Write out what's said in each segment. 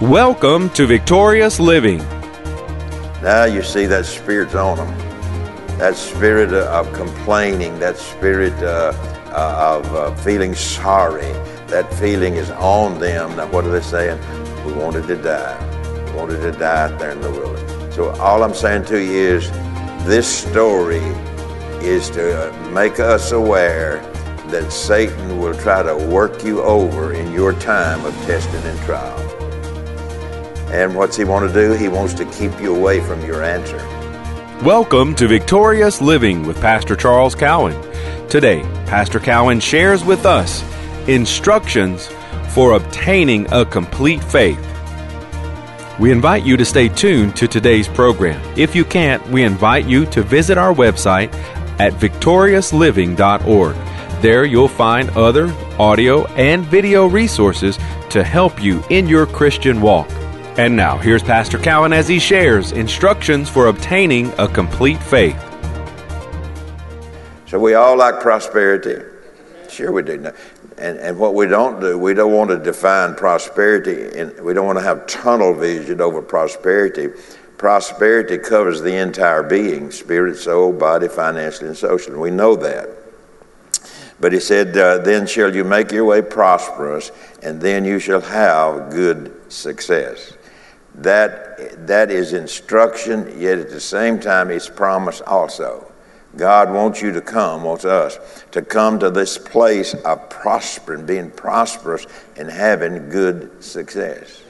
Welcome to Victorious Living. Now you see that spirit's on them. That spirit of complaining, that spirit uh, uh, of uh, feeling sorry, that feeling is on them. Now, what are they saying? We wanted to die. We wanted to die out there in the wilderness. So, all I'm saying to you is this story is to make us aware that Satan will try to work you over in your time of testing and trial. And what's he want to do? He wants to keep you away from your answer. Welcome to Victorious Living with Pastor Charles Cowan. Today, Pastor Cowan shares with us instructions for obtaining a complete faith. We invite you to stay tuned to today's program. If you can't, we invite you to visit our website at victoriousliving.org. There you'll find other audio and video resources to help you in your Christian walk. And now, here's Pastor Cowan as he shares instructions for obtaining a complete faith. So, we all like prosperity. Sure, we do. And, and what we don't do, we don't want to define prosperity, and we don't want to have tunnel vision over prosperity. Prosperity covers the entire being spirit, soul, body, financially, and socially. We know that. But he said, uh, Then shall you make your way prosperous, and then you shall have good success. That, that is instruction, yet at the same time, it's promise also. God wants you to come, wants us to come to this place of prospering, being prosperous, and having good success.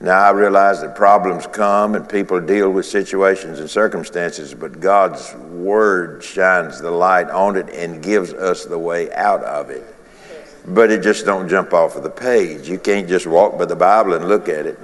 Now I realize that problems come and people deal with situations and circumstances, but God's Word shines the light on it and gives us the way out of it. But it just don't jump off of the page. You can't just walk by the Bible and look at it.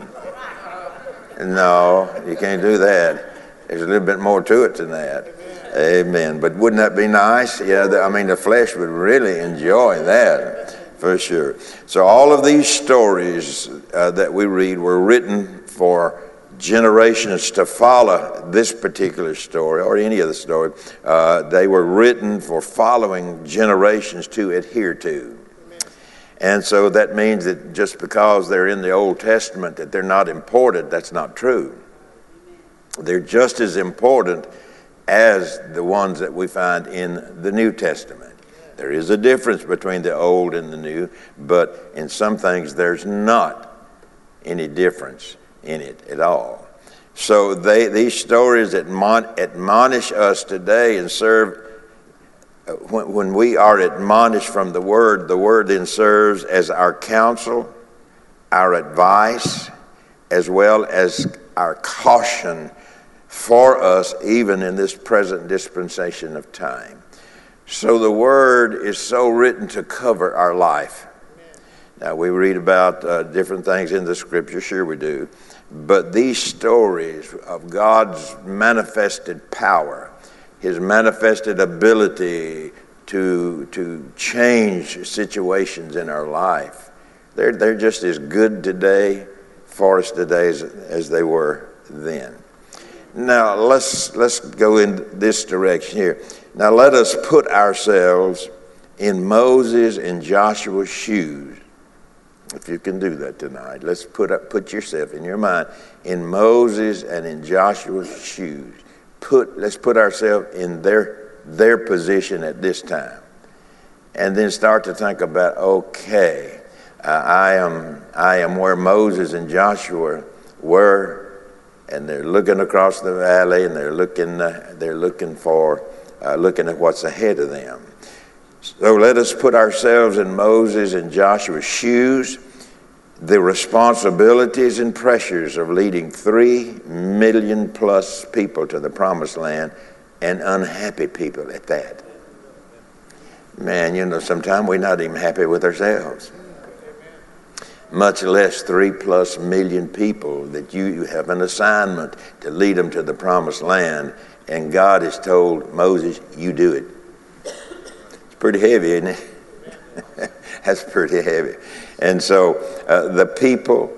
No, you can't do that. There's a little bit more to it than that. Amen. But wouldn't that be nice? Yeah, I mean, the flesh would really enjoy that for sure. So, all of these stories uh, that we read were written for generations to follow this particular story or any other story. Uh, they were written for following generations to adhere to. And so that means that just because they're in the Old Testament that they're not important, that's not true. They're just as important as the ones that we find in the New Testament. There is a difference between the old and the new, but in some things there's not any difference in it at all. So they, these stories admonish us today and serve. When, when we are admonished from the Word, the Word then serves as our counsel, our advice, as well as our caution for us, even in this present dispensation of time. So the Word is so written to cover our life. Now, we read about uh, different things in the Scripture, sure we do, but these stories of God's manifested power, His manifested ability to, to change situations in our life, they're, they're just as good today for us today as, as they were then. Now, let's, let's go in this direction here. Now let us put ourselves in Moses and Joshua's shoes. If you can do that tonight, let's put up, put yourself in your mind in Moses and in Joshua's shoes. Put, let's put ourselves in their, their position at this time. And then start to think about, okay, uh, I, am, I am where Moses and Joshua were, and they're looking across the valley and they're looking, uh, they're looking for uh, looking at what's ahead of them. So let us put ourselves in Moses and Joshua's shoes, the responsibilities and pressures of leading three million plus people to the promised land and unhappy people at that. Man, you know, sometimes we're not even happy with ourselves. Much less three plus million people that you have an assignment to lead them to the promised land and God has told Moses, You do it. It's pretty heavy, isn't it? That's pretty heavy. And so uh, the people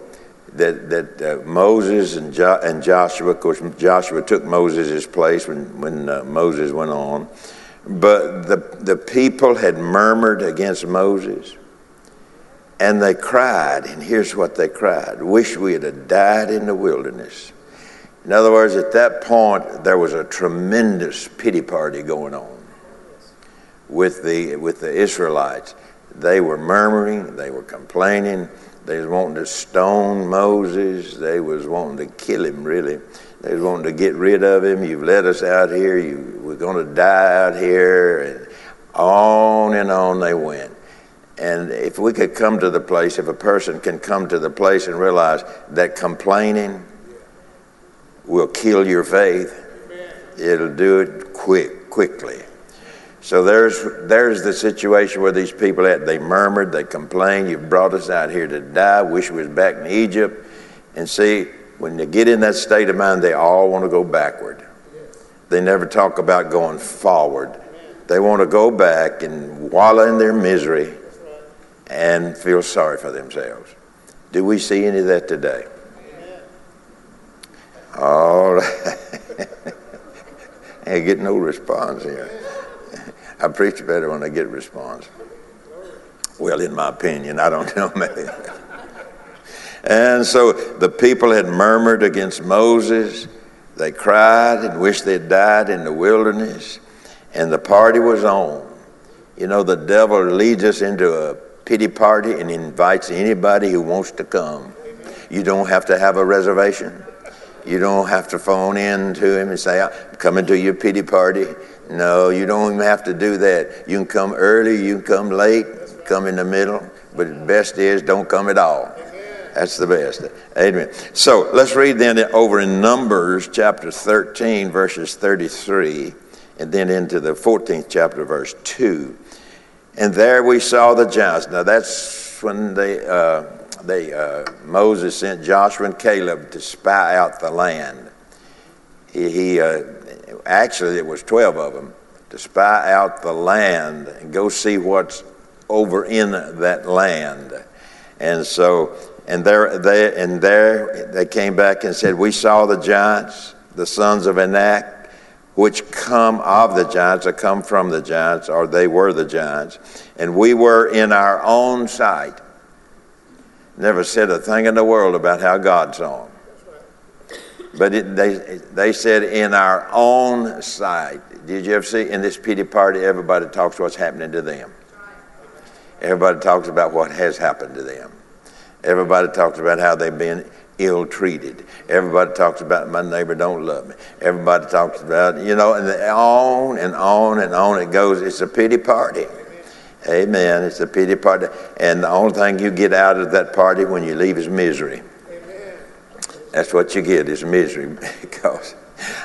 that, that uh, Moses and, jo- and Joshua, of course, Joshua took Moses' place when, when uh, Moses went on, but the, the people had murmured against Moses And they cried, and here's what they cried Wish we had died in the wilderness. In other words, at that point, there was a tremendous pity party going on with the, with the Israelites. They were murmuring, they were complaining, they was wanting to stone Moses, they was wanting to kill him, really. They was wanting to get rid of him. You've let us out here, you, we're going to die out here. And on and on they went. And if we could come to the place, if a person can come to the place and realize that complaining will kill your faith, it'll do it quick, quickly. So there's, there's the situation where these people at, they murmured, they complained, you brought us out here to die, wish we was back in Egypt. And see, when they get in that state of mind, they all want to go backward. They never talk about going forward. They want to go back and wallow in their misery and feel sorry for themselves. Do we see any of that today? All right. I get no response here. I preach better when I get a response. Well, in my opinion, I don't know, maybe. and so the people had murmured against Moses. They cried and wished they'd died in the wilderness. And the party was on. You know, the devil leads us into a pity party and invites anybody who wants to come. You don't have to have a reservation. You don't have to phone in to him and say, I'm coming to your pity party. No, you don't even have to do that. You can come early, you can come late, come in the middle, but the best is don't come at all. That's the best. Amen. So let's read then over in Numbers chapter 13, verses 33, and then into the 14th chapter, verse 2. And there we saw the giants. Now that's when they, uh, they uh, Moses sent Joshua and Caleb to spy out the land. He, he uh, actually it was twelve of them to spy out the land and go see what's over in that land. And so, and there, they, and there they came back and said, "We saw the giants, the sons of Anak." which come of the giants, or come from the giants, or they were the giants. And we were in our own sight. Never said a thing in the world about how God saw them. But it, they, they said in our own sight. Did you ever see in this pity party, everybody talks what's happening to them? Everybody talks about what has happened to them. Everybody talks about how they've been ill treated. Everybody talks about my neighbor don't love me. Everybody talks about, you know, and on and on and on it goes. It's a pity party. Amen. It's a pity party. And the only thing you get out of that party when you leave is misery. That's what you get is misery because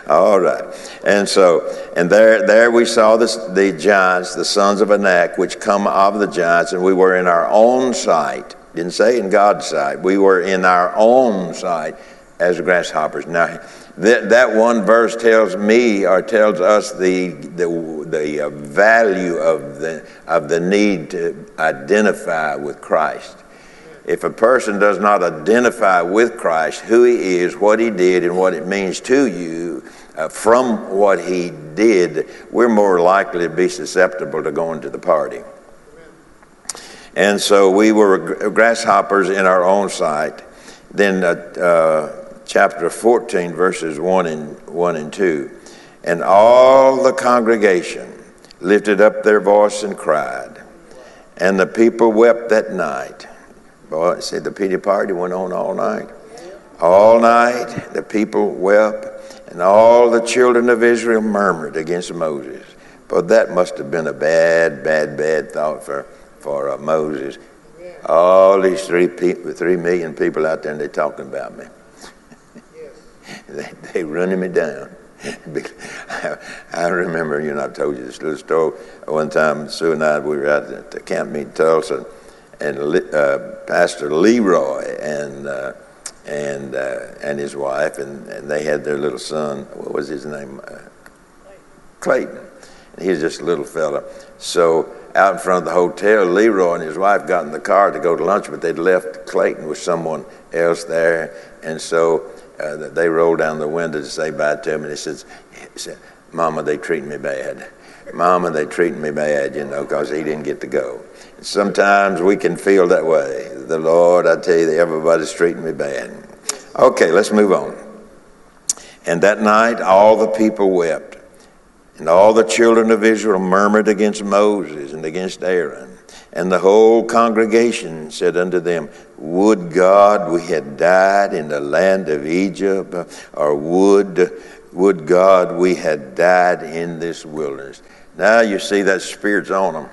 all right. And so, and there, there we saw this, the giants, the sons of Anak, which come of the giants, and we were in our own sight didn't say in God's sight. We were in our own sight as grasshoppers. Now, that, that one verse tells me or tells us the, the, the uh, value of the, of the need to identify with Christ. If a person does not identify with Christ, who he is, what he did, and what it means to you, uh, from what he did, we're more likely to be susceptible to going to the party. And so we were grasshoppers in our own sight. Then uh, uh, chapter 14, verses 1 and, 1 and 2. And all the congregation lifted up their voice and cried. And the people wept that night. Boy, said the pity party went on all night. All night the people wept, and all the children of Israel murmured against Moses. But that must have been a bad, bad, bad thought for for uh, Moses. All these three people, three million people out there, and they're talking about me. they they running me down. I remember, you know, I told you this little story. One time, Sue and I, we were out at the camp meeting Tulsa, and uh, Pastor Leroy and uh, and uh, and his wife, and, and they had their little son. What was his name? Uh, Clayton. And he was just a little fella. So out in front of the hotel, Leroy and his wife got in the car to go to lunch, but they'd left Clayton with someone else there. And so uh, they rolled down the window to say bye to him, and he says, he said, Mama, they treating me bad. Mama, they treating me bad, you know, because he didn't get to go. Sometimes we can feel that way. The Lord, I tell you, everybody's treating me bad. Okay, let's move on. And that night all the people wept, and all the children of Israel murmured against Moses and against Aaron. And the whole congregation said unto them, Would God we had died in the land of Egypt, or would, would God we had died in this wilderness? Now you see that spirit's on them.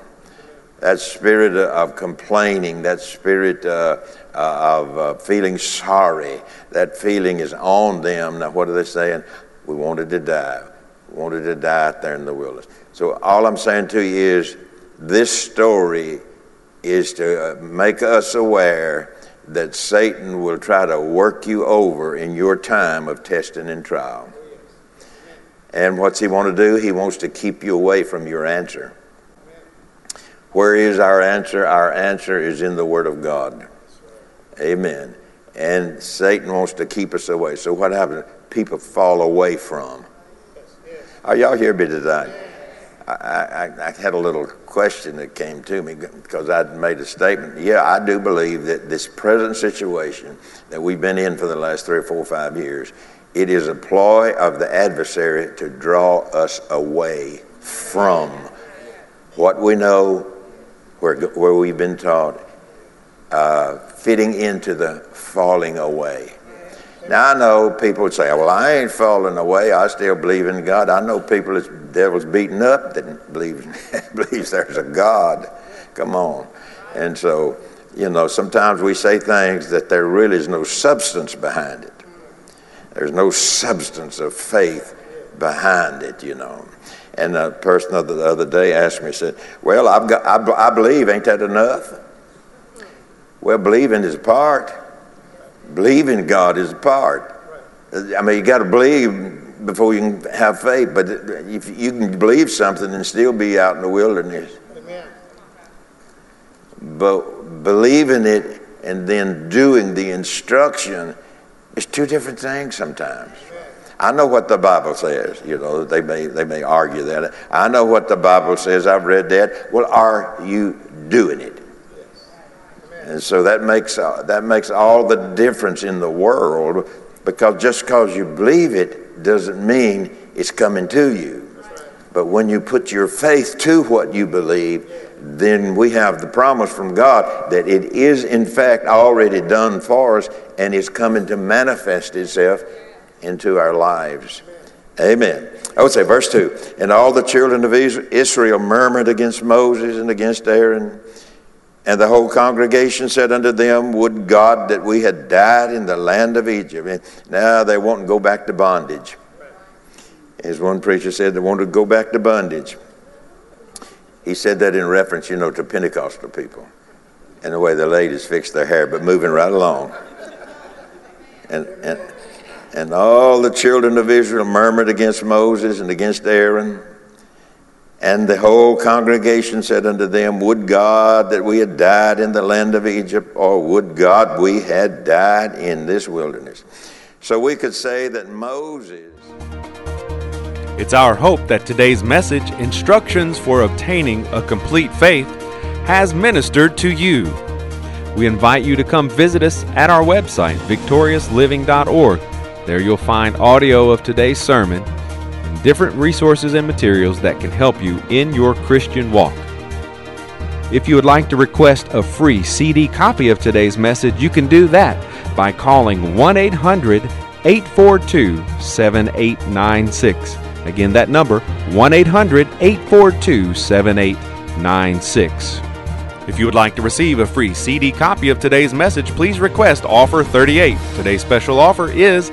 That spirit of complaining, that spirit uh, uh, of uh, feeling sorry, that feeling is on them. Now, what are they saying? We wanted to die. We wanted to die out there in the wilderness. So, all I'm saying to you is this story is to uh, make us aware that Satan will try to work you over in your time of testing and trial. And what's he want to do? He wants to keep you away from your answer. Where is our answer? Our answer is in the Word of God. Amen. And Satan wants to keep us away. So what happens? People fall away from. Are y'all here today? I, I, I, had a little question that came to me because I'd made a statement. Yeah, I do believe that this present situation that we've been in for the last three or four or five years, it is a ploy of the adversary to draw us away from what we know, where, where we've been taught, uh, fitting into the falling away. Now I know people would say, "Well, I ain't falling away. I still believe in God." I know people that's devil's beaten up that believes believes there's a God. Come on, and so you know sometimes we say things that there really is no substance behind it. There's no substance of faith behind it, you know. And a person the other day asked me, said, Well, I've got, I, I believe, ain't that enough? Well, believing is a part. Believing God is a part. I mean, you got to believe before you can have faith, but if you can believe something and still be out in the wilderness. Amen. But believing it and then doing the instruction is two different things sometimes. I know what the Bible says. You know, they may they may argue that. I know what the Bible says. I've read that. Well, are you doing it? And so that makes uh, that makes all the difference in the world because just because you believe it doesn't mean it's coming to you. But when you put your faith to what you believe, then we have the promise from God that it is in fact already done for us and is coming to manifest itself into our lives. Amen. I would say, verse 2 And all the children of Israel murmured against Moses and against Aaron. And the whole congregation said unto them, Would God that we had died in the land of Egypt. And now they want to go back to bondage. As one preacher said, they want to go back to bondage. He said that in reference, you know, to Pentecostal people and the way the ladies fix their hair, but moving right along. And, and, and all the children of Israel murmured against Moses and against Aaron. And the whole congregation said unto them, Would God that we had died in the land of Egypt, or would God we had died in this wilderness? So we could say that Moses. It's our hope that today's message, Instructions for Obtaining a Complete Faith, has ministered to you. We invite you to come visit us at our website, victoriousliving.org there you'll find audio of today's sermon and different resources and materials that can help you in your Christian walk. If you would like to request a free CD copy of today's message, you can do that by calling 1 800 842 7896. Again, that number 1 800 842 7896. If you would like to receive a free CD copy of today's message, please request offer 38. Today's special offer is